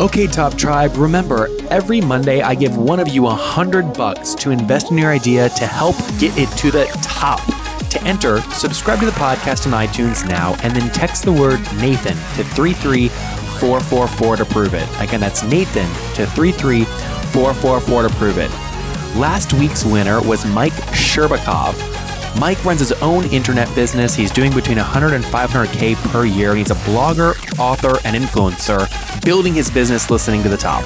Okay, Top Tribe, remember, every Monday I give one of you a hundred bucks to invest in your idea to help get it to the top. To enter, subscribe to the podcast on iTunes now and then text the word Nathan to 33444 to prove it. Again, that's Nathan to 33444 to prove it. Last week's winner was Mike Sherbakov. Mike runs his own internet business. He's doing between 100 and 500K per year. And he's a blogger, author, and influencer, building his business listening to the top.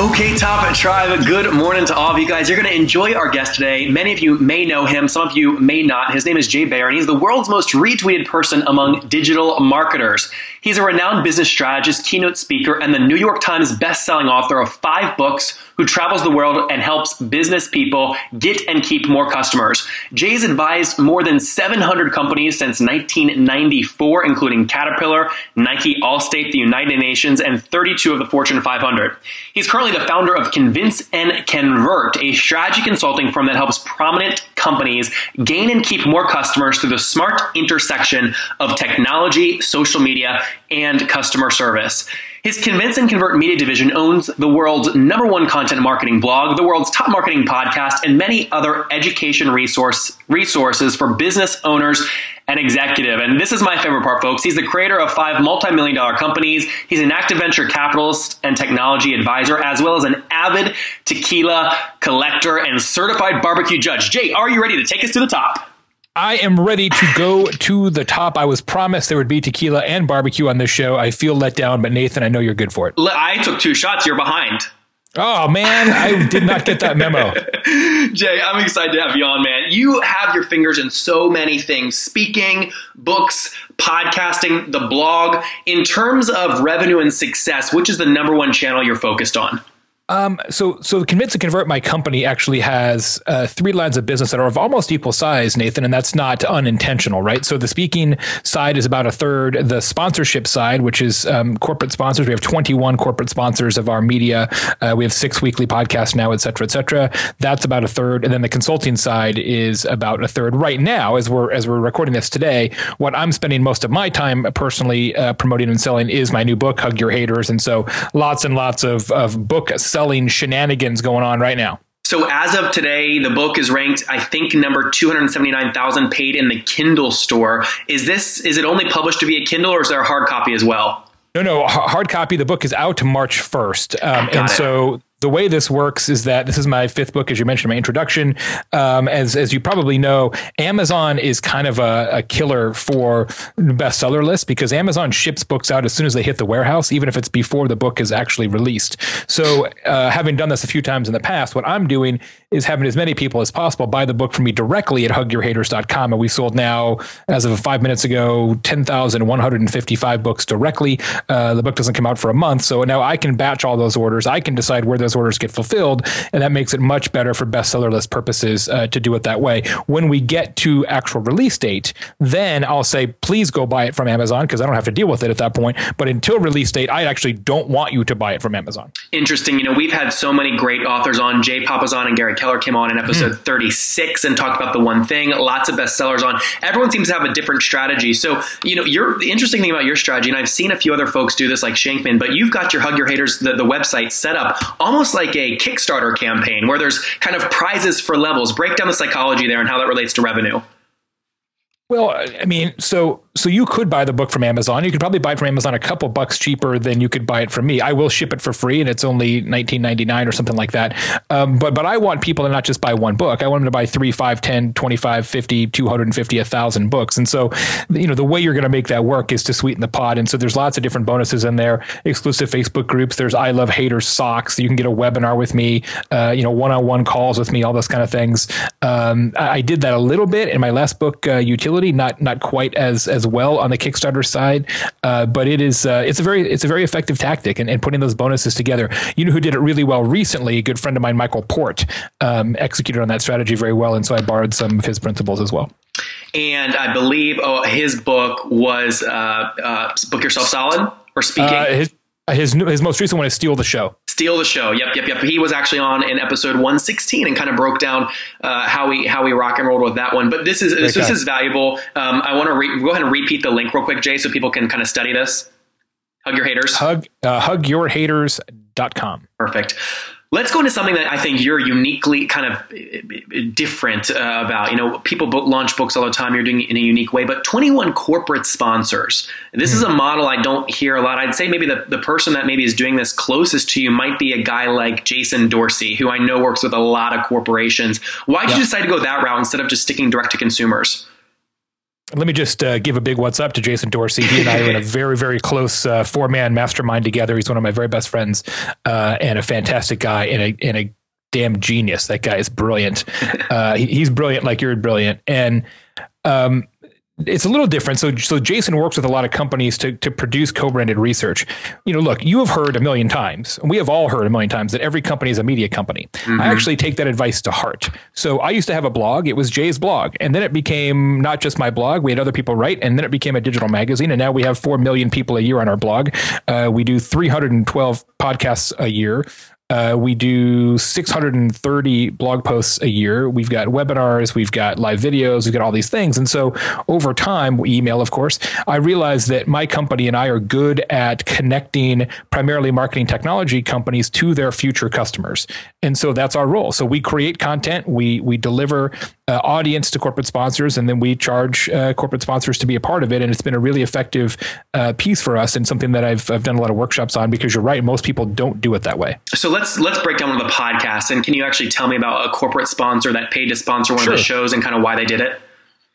Okay, Top Tribe, good morning to all of you guys. You're going to enjoy our guest today. Many of you may know him, some of you may not. His name is Jay Baer, and he's the world's most retweeted person among digital marketers. He's a renowned business strategist, keynote speaker, and the New York Times best-selling author of five books who travels the world and helps business people get and keep more customers. Jay's advised more than 700 companies since 1994, including Caterpillar, Nike, Allstate, the United Nations, and 32 of the Fortune 500. He's currently the founder of Convince and Convert, a strategy consulting firm that helps prominent companies gain and keep more customers through the smart intersection of technology, social media, and customer service. His Convince and Convert media division owns the world's number one content marketing blog, the world's top marketing podcast, and many other education resource resources for business owners and executive. And this is my favorite part, folks. He's the creator of five multi-million dollar companies. He's an active venture capitalist and technology advisor, as well as an avid tequila collector and certified barbecue judge. Jay, are you ready to take us to the top? I am ready to go to the top. I was promised there would be tequila and barbecue on this show. I feel let down, but Nathan, I know you're good for it. I took two shots. You're behind. Oh man, I did not get that memo. Jay, I'm excited to have you on, man. You have your fingers in so many things speaking, books, podcasting, the blog. In terms of revenue and success, which is the number one channel you're focused on? Um, so, so Convince and Convert, my company actually has uh, three lines of business that are of almost equal size, Nathan, and that's not unintentional, right? So the speaking side is about a third. The sponsorship side, which is um, corporate sponsors, we have 21 corporate sponsors of our media. Uh, we have six weekly podcasts now, et cetera, et cetera. That's about a third, and then the consulting side is about a third. Right now, as we're as we're recording this today, what I'm spending most of my time personally uh, promoting and selling is my new book, Hug Your Haters, and so lots and lots of of book selling shenanigans going on right now. So as of today, the book is ranked, I think, number two hundred seventy-nine thousand paid in the Kindle store. Is this is it only published to be a Kindle, or is there a hard copy as well? No, no, hard copy. The book is out to March first, um, and it. so the way this works is that this is my fifth book, as you mentioned in my introduction. Um, as as you probably know, Amazon is kind of a, a killer for bestseller lists because Amazon ships books out as soon as they hit the warehouse, even if it's before the book is actually released. So, uh, having done this a few times in the past, what I'm doing is having as many people as possible buy the book from me directly at hugyourhaters.com. And we sold now, as of five minutes ago, 10,155 books directly. Uh, the book doesn't come out for a month. So now I can batch all those orders. I can decide where those orders get fulfilled. And that makes it much better for bestseller list purposes uh, to do it that way. When we get to actual release date, then I'll say, please go buy it from Amazon because I don't have to deal with it at that point. But until release date, I actually don't want you to buy it from Amazon. Interesting. You know, we've had so many great authors on. Jay Papasan and Gary Keller came on in episode mm. 36 and talked about the one thing. Lots of bestsellers on. Everyone seems to have a different strategy. So, you know, you're the interesting thing about your strategy, and I've seen a few other folks do this like Shankman, but you've got your Hug Your Haters, the, the website set up almost like a Kickstarter campaign where there's kind of prizes for levels. Break down the psychology there and how that relates to revenue. Well, I mean, so so you could buy the book from Amazon. You could probably buy it from Amazon a couple bucks cheaper than you could buy it from me. I will ship it for free, and it's only nineteen ninety nine or something like that. Um, but but I want people to not just buy one book. I want them to buy three, five, 10, 25, 50, 250, 1,000 books. And so, you know, the way you're going to make that work is to sweeten the pot. And so there's lots of different bonuses in there. Exclusive Facebook groups. There's I Love Haters socks. You can get a webinar with me. Uh, you know, one on one calls with me. All those kind of things. Um, I, I, did that a little bit in my last book, uh, Youtility profitability, not not quite as as well on the Kickstarter side, uh, but it is uh, it's a very it's a very effective tactic, and, and putting those bonuses together. You know who did it really well recently? A good friend of mine, Michael Port, um, executed on that strategy very well, and so I borrowed some of his principles as well. And I believe oh, his book was uh, uh, "Book Yourself Solid" or speaking. Uh, his, his his most recent one is "Steal the Show." Steal the show. Yep, yep, yep. He was actually on in episode 116 and kind of broke down uh, how we how we rock and rolled with that one. But this is this, this is valuable. Um, I want to re- go ahead and repeat the link real quick, Jay, so people can kind of study this. Hug your haters. Hug uh, hugyourhaters.com. Perfect. Let's go into something that I think you're uniquely kind of different uh, about. You know, people book, launch books all the time. You're doing it in a unique way, but 21 corporate sponsors. This mm. is a model I don't hear a lot. I'd say maybe the, the person that maybe is doing this closest to you might be a guy like Jason Dorsey, who I know works with a lot of corporations. Why did yeah. you decide to go that route instead of just sticking direct to consumers? Let me just uh, give a big what's up to Jason Dorsey. He and I are in a very, very close uh, four man mastermind together. He's one of my very best friends uh, and a fantastic guy and a, and a damn genius. That guy is brilliant. Uh, he, he's brilliant like you're brilliant. And um, it's a little different. So, so Jason works with a lot of companies to, to produce co-branded research. You know, look, you have heard a million times, and we have all heard a million times that every company is a media company. Mm-hmm. I actually take that advice to heart. So I used to have a blog. It was Jay's blog, and then it became not just my blog. We had other people write, and then it became a digital magazine. And now we have four million people a year on our blog. Uh, we do 312 podcasts a year. Uh, we do 630 blog posts a year. We've got webinars, we've got live videos, we've got all these things. And so over time, email, of course, I realized that my company and I are good at connecting primarily marketing technology companies to their future customers. And so that's our role. So we create content, we we deliver uh, audience to corporate sponsors, and then we charge uh, corporate sponsors to be a part of it. And it's been a really effective uh, piece for us and something that I've, I've done a lot of workshops on because you're right, most people don't do it that way. So let's let's break down one of the podcasts. And can you actually tell me about a corporate sponsor that paid to sponsor one sure. of the shows and kind of why they did it?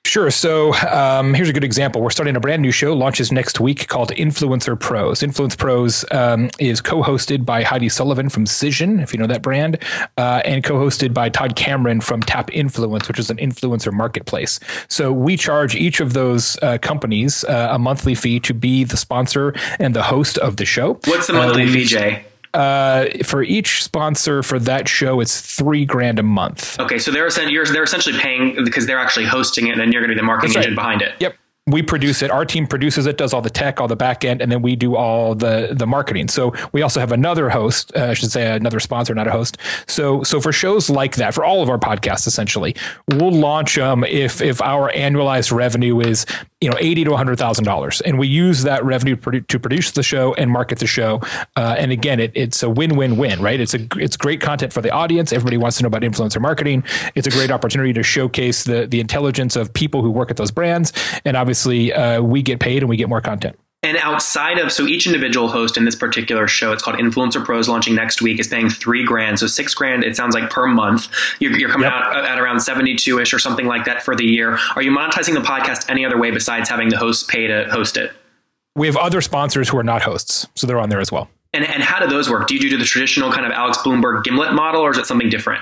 Sure. So um, here's a good example. We're starting a brand new show, launches next week, called Influencer Pros. Influence Pros um, is co-hosted by Heidi Sullivan from Cision, if you know that brand, uh, and co-hosted by Todd Cameron from Tap Influence, which is an influencer marketplace. So we charge each of those uh, companies uh, a monthly fee to be the sponsor and the host of the show. What's the monthly uh, fee, Jay? Uh, for each sponsor for that show, it's three grand a month. Okay, so they're they're essentially paying because they're actually hosting it, and then you're going to be the marketing right. engine behind it. Yep we produce it. Our team produces it, does all the tech, all the back end, and then we do all the the marketing. So we also have another host, uh, I should say another sponsor, not a host. So so for shows like that, for all of our podcasts, essentially, we'll launch them if if our annualized revenue is you know eighty to hundred thousand dollars, and we use that revenue to produce the show and market the show. Uh, and again, it, it's a win win win, right? It's a it's great content for the audience. Everybody wants to know about influencer marketing. It's a great opportunity to showcase the the intelligence of people who work at those brands, and obviously obviously uh, we get paid and we get more content. And outside of, so each individual host in this particular show, it's called Influencer Pros, launching next week, is paying three grand. So six grand, it sounds like per month. You're, you're coming yep. out at around 72 ish or something like that for the year. Are you monetizing the podcast any other way besides having the hosts pay to host it? We have other sponsors who are not hosts, so they're on there as well. And, and how do those work? Do you do the traditional kind of Alex Blumberg Gimlet model, or is it something different?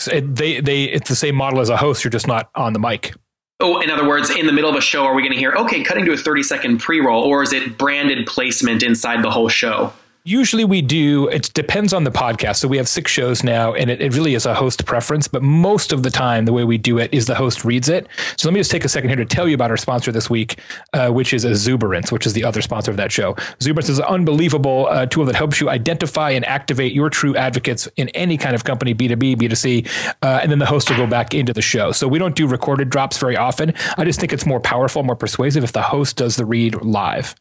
So it, they, they, it's the same model as a host. You're just not on the mic. Oh, in other words, in the middle of a show, are we going to hear, okay, cutting to a 30 second pre roll, or is it branded placement inside the whole show? Usually we do, it depends on the podcast. So we have six shows now, and it, it, really is a host preference. But most of the time, the way we do it is the host reads it. So let me just take a second here to tell you about our sponsor this week, uh, which is Zuberance, which is the other sponsor of that show. Zuberance is an unbelievable uh, tool that helps you identify and activate your true advocates in any kind of company, B2B, B2C. Uh, and then the host will go back into the show. So we don't do recorded drops very often. I just think it's more powerful, more persuasive if the host does the read live.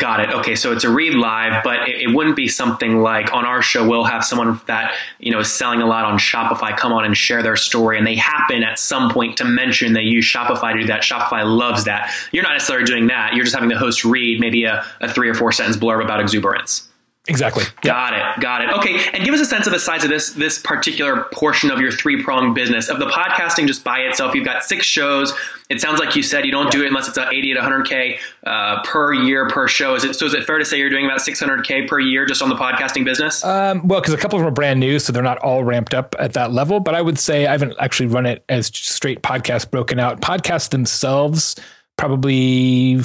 Got it. Okay, so it's a read live, but it, it, wouldn't be something like on our show. We'll have someone that you know is selling a lot on Shopify come on and share their story, and they happen at some point to mention they use Shopify to do that. Shopify loves that. You're not necessarily doing that. You're just having the host read maybe a, a three or four sentence blurb about Zuberance. Exactly. Got it. Got it. Okay. And give us a sense of the size of this this particular portion of your three pronged business of the podcasting just by itself. You've got six shows. It sounds like you said you don't yeah. do it unless it's at 80 to 100k uh, per year per show. Is it so? Is it fair to say you're doing about 600k per year just on the podcasting business? Um, well, because a couple of them are brand new, so they're not all ramped up at that level. But I would say I haven't actually run it as straight podcast broken out. Podcasts themselves probably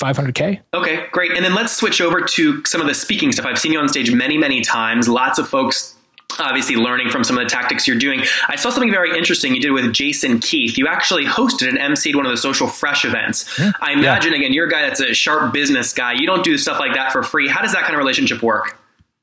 500K. Okay, great. And then let's switch over to some of the speaking stuff. I've seen you on stage many, many times. Lots of folks obviously learning from some of the tactics you're doing. I saw something very interesting you did with Jason Keath. You actually hosted and emceed one of the Social Fresh events. Yeah. I imagine, yeah. again, you're a guy that's a sharp business guy. You don't do stuff like that for free. How does that kind of relationship work?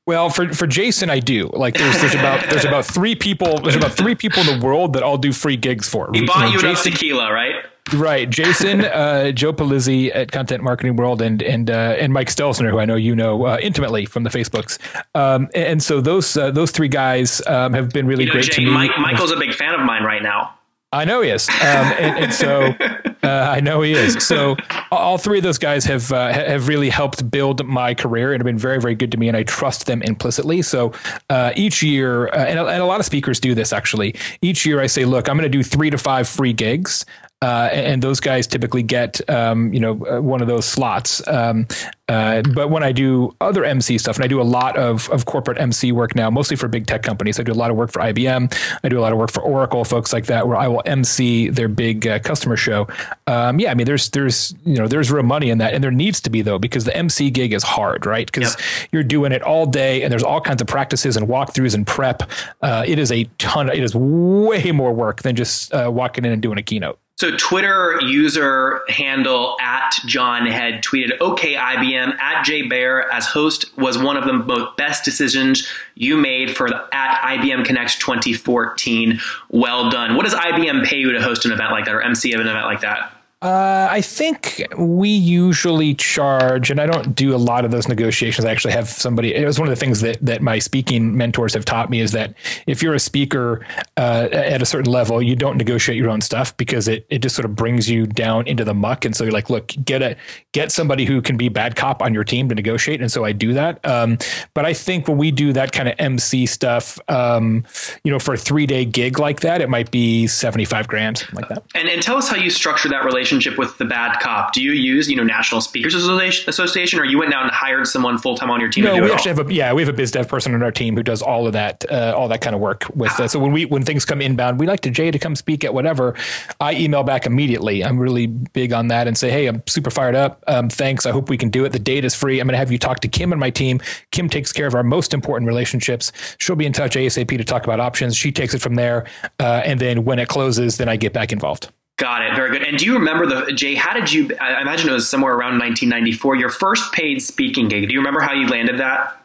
Well, for, for Jason, I do. Like, there's there's about there's about three people there's about three people in the world that I'll do free gigs for. He bought you, know, you enough tequila, right? Right, Jason, uh, Joe Pulizzi at Content Marketing World, and and uh, and Mike Stelzner, who I know you know uh, intimately from the Facebooks, um, and, so those uh, those three guys um, have been really you know, great Jay, to me. Mike, Michael's a big fan of mine right now. I know he is, um, and, and, so uh, I know he is. So all three of those guys have uh, have really helped build my career and have been very very good to me, and I trust them implicitly. So uh, each year, uh, and, and, a lot of speakers do this actually. Each year, I say, look, I'm going to do three to five free gigs. Uh, and those guys typically get um, you know uh, one of those slots. Um, uh, but when I do other MC stuff, and I do a lot of, of corporate MC work now, mostly for big tech companies. I do a lot of work for IBM. I do a lot of work for Oracle, folks like that, where I will MC their big uh, customer show. Um, yeah, I mean, there's there's you know there's real money in that, and there needs to be though because the MC gig is hard, right? Because yep. you're doing it all day, and there's all kinds of practices and walkthroughs and prep. Uh, it is a ton. It is way more work than just uh, walking in and doing a keynote. So Twitter user handle at John Head tweeted, "Okay, IBM at Jay Baer as host was one of the most best decisions you made for the, at IBM Connect 2014. Well done. What does IBM pay you to host an event like that or MC an event like that?" Uh, I think we usually charge, and I don't do a lot of those negotiations. I actually have somebody. It was one of the things that that my speaking mentors have taught me is that if you're a speaker uh, at a certain level, you don't negotiate your own stuff because it it just sort of brings you down into the muck. And so you're like, look, get a get somebody who can be bad cop on your team to negotiate. And so I do that. Um, but I think when we do that kind of MC stuff, um, you know, for a three day gig like that, it might be seventy five grand, like that. And and tell us how you structure that relationship relationship with the bad cop? Do you use, you know, National Speakers Association, or you went down and hired someone full time on your team? No, we actually have a yeah, we have a biz dev person on our team who does all of that, uh, all that kind of work with. Uh, so when we when things come inbound, we like to Jay to come speak at whatever. I email back immediately. I'm really big on that and say, hey, I'm super fired up. Um, thanks. I hope we can do it. The date is free. I'm going to have you talk to Kim and my team. Kim takes care of our most important relationships. She'll be in touch ASAP to talk about options. She takes it from there, uh, and then when it closes, then I get back involved. Got it. Very good. And do you remember the Jay? How did you? I imagine it was somewhere around 1994. Your first paid speaking gig. Do you remember how you landed that?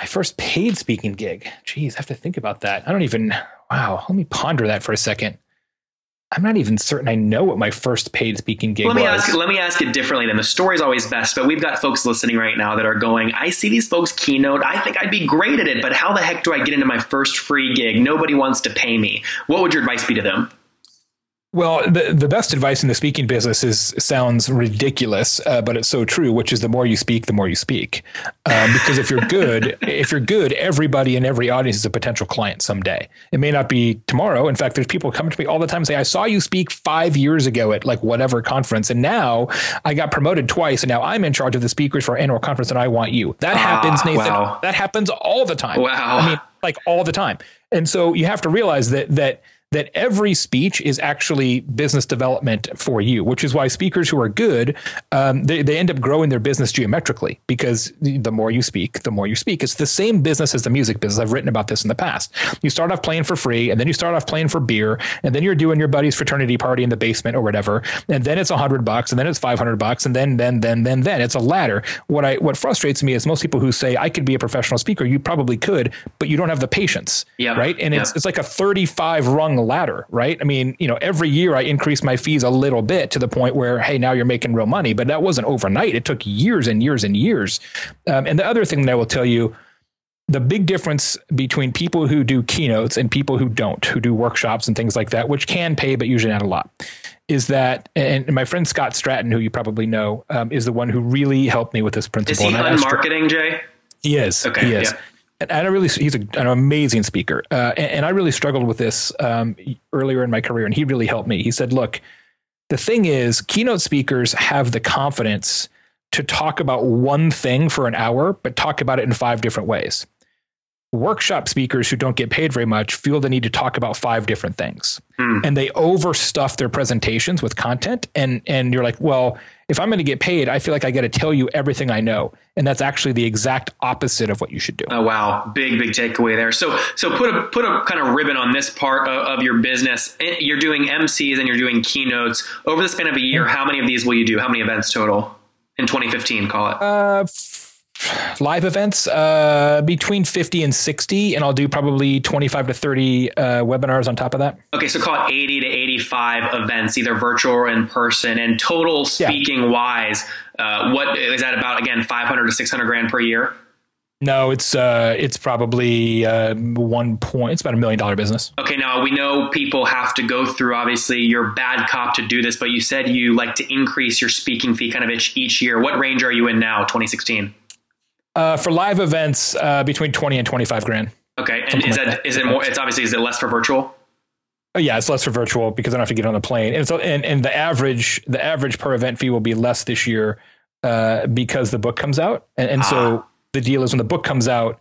My first paid speaking gig. Jeez, I have to think about that. I don't even. Wow. Let me ponder that for a second. I'm not even certain I know what my first paid speaking gig let me was. Ask, let me ask it differently. Then the story's always best, but we've got folks listening right now that are going. I see these folks keynote. I think I'd be great at it, but how the heck do I get into my first free gig? Nobody wants to pay me. What would your advice be to them? Well, the, the best advice in the speaking business is sounds ridiculous, uh, but it's so true. Which is the more you speak, the more you speak. Um, because if you're good, if you're good, everybody in every audience is a potential client someday. It may not be tomorrow. In fact, there's people coming to me all the time and say, "I saw you speak five years ago at like whatever conference, and now I got promoted twice, and now I'm in charge of the speakers for our annual conference, and I want you." That ah, happens, Nathan. Wow. That happens all the time. Wow. I mean, like all the time. And so you have to realize that that that every speech is actually business development for you, which is why speakers who are good, um, they, they end up growing their business geometrically because the more you speak, the more you speak. It's the same business as the music business. I've written about this in the past. You start off playing for free, and then you start off playing for beer, and then you're doing your buddy's fraternity party in the basement or whatever, and then it's a hundred bucks, and then it's five hundred bucks, and then then then then then it's a ladder. What I what frustrates me is most people who say I could be a professional speaker. You probably could, but you don't have the patience, yeah, right? And yeah. it's it's like a thirty-five rung ladder, right? I mean, you know, every year I increase my fees a little bit to the point where, hey, now you're making real money. But that wasn't overnight. It took years and years and years. Um, and the other thing that I will tell you, the big difference between people who do keynotes and people who don't, who do workshops and things like that, which can pay but usually not a lot, is that, and my friend Scott Stratten, who you probably know, um, is the one who really helped me with this principle. Is he UnMarketing, Jay? He is. Okay, He is. yeah. And I really, he's a, an amazing speaker. Uh, and, and I really struggled with this um, earlier in my career, and he really helped me. He said, "Look, the thing is, keynote speakers have the confidence to talk about one thing for an hour, but talk about it in five different ways. Workshop speakers who don't get paid very much feel the need to talk about five different things, and they overstuff their presentations with content. And and you're like, well, if I'm going to get paid, I feel like I got to tell you everything I know, and that's actually the exact opposite of what you should do. Oh wow, big big takeaway there. So so put a put a kind of ribbon on this part of, of your business. You're doing MCs and you're doing keynotes over the span of a year. How many of these will you do? How many events total in 2015? Call it. Uh, f- live events uh, between 50 and 60, and I'll do probably 25 to 30 uh, webinars on top of that. Okay, so call it 80 to 85 events, either virtual or in person. And total speaking wise, uh, what is that about? Again, 500 to 600 grand per year. No, it's uh, it's probably uh, one point. It's about a million dollar business. Okay, now we know people have to go through obviously you're bad cop to do this, but you said you like to increase your speaking fee kind of each, each year. What range are you in now, 2016? Uh, for live events, uh, between 20 and 25 grand. Okay, and Something is like that that. is it more? It's obviously is it less for virtual? Oh, yeah, it's less for virtual because I don't have to get on the plane. And so, and, and the average, the average per event fee will be less this year uh, because the book comes out. And, and so the deal is when the book comes out,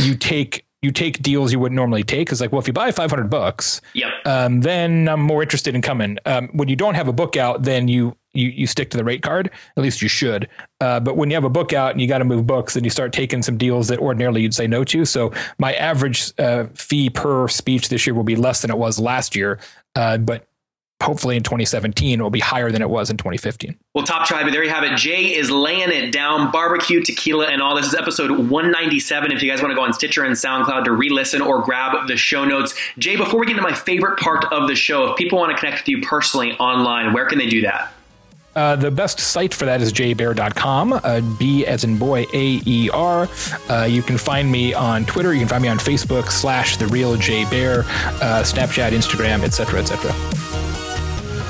you take you take deals you wouldn't normally take. It's like, well, if you buy 500 books, Yep. um, then I'm more interested in coming. Um, when you don't have a book out, then you you you stick to the rate card. At least you should. Uh, but when you have a book out and you got to move books, then you start taking some deals that ordinarily you'd say no to. So my average uh, fee per speech this year will be less than it was last year, uh, but hopefully in 2017 will be higher than it was in 2015. Well, Top Tribe, there you have it. Jay is laying it down. Barbecue, tequila, and all. This is episode 197. If you guys want to go on Stitcher and SoundCloud to re listen or grab the show notes. Jay, before we get into my favorite part of the show, if people want to connect with you personally online, where can they do that? Uh, the best site for that is jaybaer.com, uh, B as in boy, A E R. Uh, you can find me on Twitter. You can find me on Facebook slash the real J Bear, uh, Snapchat, Instagram, etc., etc.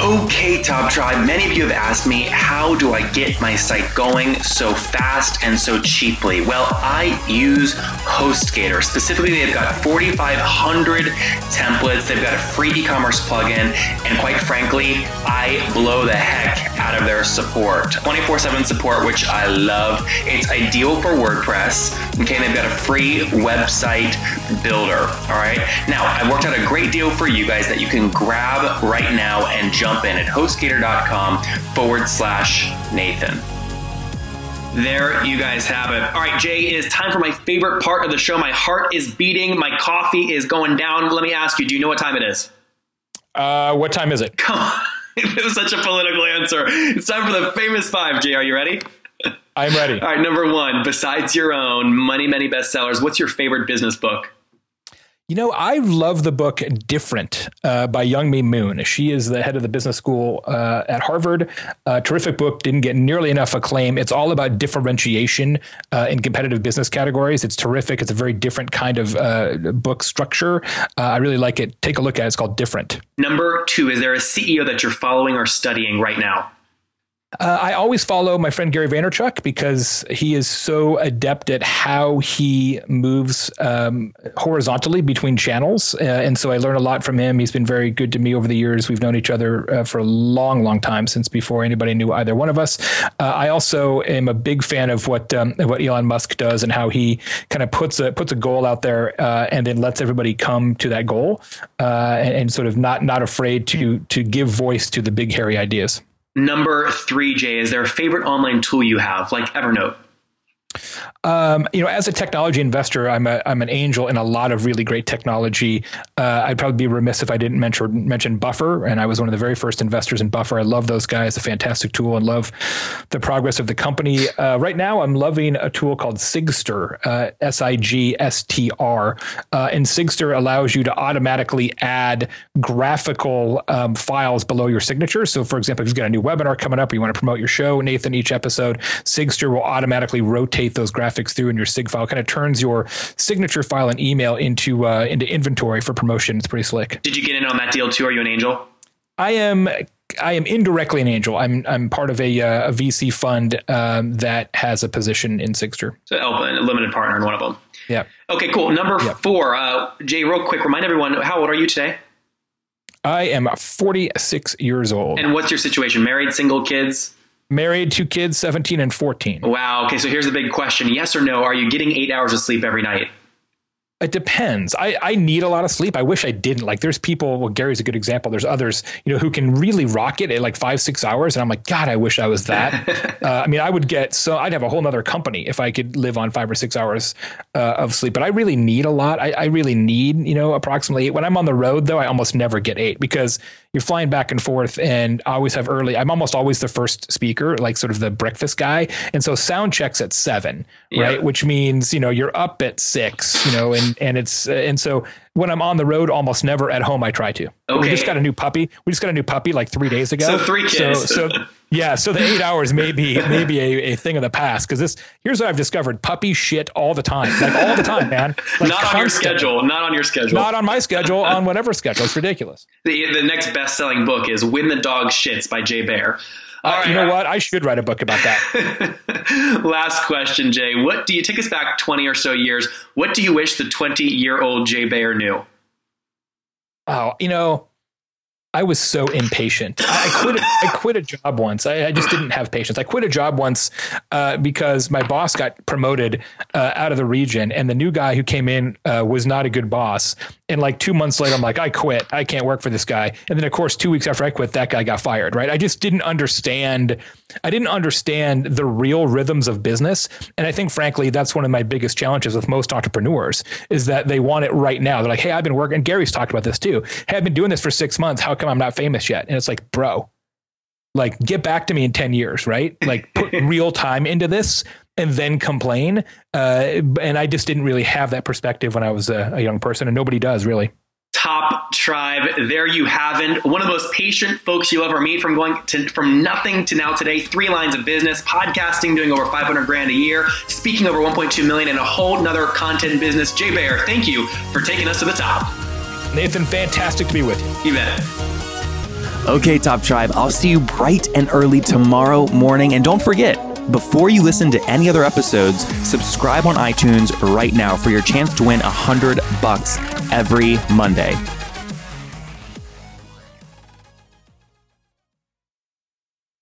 Okay, Top Tribe, many of you have asked me, how do I get my site going so fast and so cheaply? Well, I use HostGator. Specifically, they've got 4,500 templates, they've got a free e commerce plugin, and quite frankly, I blow the heck out of their support. 24 7 support, which I love. It's ideal for WordPress. Okay, they've got a free website builder. All right, now I worked out a great deal for you guys that you can grab right now and jump in at hostgator.com forward slash Nathan. There you guys have it. All right, Jay, it is time for my favorite part of the show. My heart is beating, my coffee is going down. Let me ask you, do you know what time it is? Uh, what time is it? Come on. It was such a political answer. It's time for the famous five, Jay. Are you ready? I'm ready. All right, number one, besides your own Money Many bestsellers, what's your favorite business book? You know, I love the book Different uh, by Youngme Moon. She is the head of the business school uh, at Harvard. Uh, terrific book, didn't get nearly enough acclaim. It's all about differentiation uh, in competitive business categories. It's terrific. It's a very different kind of uh, book structure. Uh, I really like it. Take a look at it. It's called Different. Number two, is there a CEO that you're following or studying right now? Uh, I always follow my friend Gary Vaynerchuk because he is so adept at how he moves um, horizontally between channels, uh, and so I learn a lot from him. He's been very good to me over the years. We've known each other uh, for a long, long time since before anybody knew either one of us. Uh, I also am a big fan of what um, what Elon Musk does and how he kind of puts a puts a goal out there uh, and then lets everybody come to that goal, uh, and, and sort of not not afraid to to give voice to the big hairy ideas. Number three, Jay, is there a favorite online tool you have, like Evernote? Um, you know, as a technology investor, I'm a I'm an angel in a lot of really great technology. Uh, I'd probably be remiss if I didn't mention mention Buffer, and I was one of the very first investors in Buffer. I love those guys, a fantastic tool, and love the progress of the company. Uh, right now, I'm loving a tool called Sigstr, uh, S I G S T R, uh, and Sigstr allows you to automatically add graphical um, files below your signature. So, for example, if you've got a new webinar coming up, or you want to promote your show, Nathan, each episode, Sigstr will automatically rotate those graphics through in your Sig file. Kind of turns your signature file and email into uh, into inventory for promotion. It's pretty slick. Did you get in on that deal too? Are you an angel? I am. I am indirectly an angel. I'm I'm part of a, uh, a VC fund um, that has a position in Sigstr. So, oh, a limited partner in one of them. Yeah. Okay, cool. Number Yep. four, uh, Jay. Real quick, remind everyone how old are you today, I am 46 years old. and what's your situation? Married, single, kids? Married, two kids, 17 and 14. Wow. Okay, so here's the big question: Yes or no? Are you getting eight hours of sleep every night? It depends. I, I need a lot of sleep. I wish I didn't. Like, there's people. Well, Gary's a good example. There's others, you know, who can really rock it at like five, six hours, and I'm like, God, I wish I was that. uh, I mean, I would get so I'd have a whole nother company if I could live on five or six hours uh, of sleep. But I really need a lot. I, I really need, you know, approximately eight. When I'm on the road, though, I almost never get eight because you're flying back and forth, and I always have early. I'm almost always the first speaker, like sort of the breakfast guy, and so sound checks at seven, right? Which means you know you're up at six, you know, and and it's and so when I'm on the road, almost never at home. I try to. We Okay. just got a new puppy. We just got a new puppy like three days ago. So three kids. So, so yeah. So the eight hours may be maybe a, a thing of the past because this here's what I've discovered: puppy shit all the time, like all the time, man. Like not on your schedule. Not on your schedule. Not on my schedule. On whatever schedule. It's ridiculous. the, the next best-selling book is "When the Dog Shits" by Jay Baer. Uh, right. you know what? I should write a book about that. Last question, Jay. What do you take us back 20 or so years? What do you wish the 20 year old Jay Baer knew? Oh, you know, I was so impatient. I quit. I quit a job once. I, I just didn't have patience. I quit a job once uh, because my boss got promoted uh, out of the region, and the new guy who came in uh, was not a good boss. And like two months later, I'm like, I quit. I can't work for this guy. And then, of course, two weeks after I quit, that guy got fired. Right? I just didn't understand. I didn't understand the real rhythms of business. And I think, frankly, that's one of my biggest challenges with most entrepreneurs is that they want it right now. They're like, Hey, I've been working. And Gary's talked about this too. Hey, I've been doing this for six months. How come I'm not famous yet? And it's like, bro, like get back to me in 10 years, right? Like put real time into this and then complain. Uh, and I just didn't really have that perspective when I was a, a young person, and nobody does really. Top tribe, there you have it. One of the most patient folks you'll ever meet from going to from nothing to now today. Three lines of business, podcasting, doing over 500 grand a year, speaking over 1.2 million, and a whole nother content business. Jay Baer, thank you for taking us to the top. Nathan, fantastic to be with you. You bet. Okay, Top Tribe, I'll see you bright and early tomorrow morning. And don't forget, before you listen to any other episodes, subscribe on iTunes right now for your chance to win 100 bucks every Monday.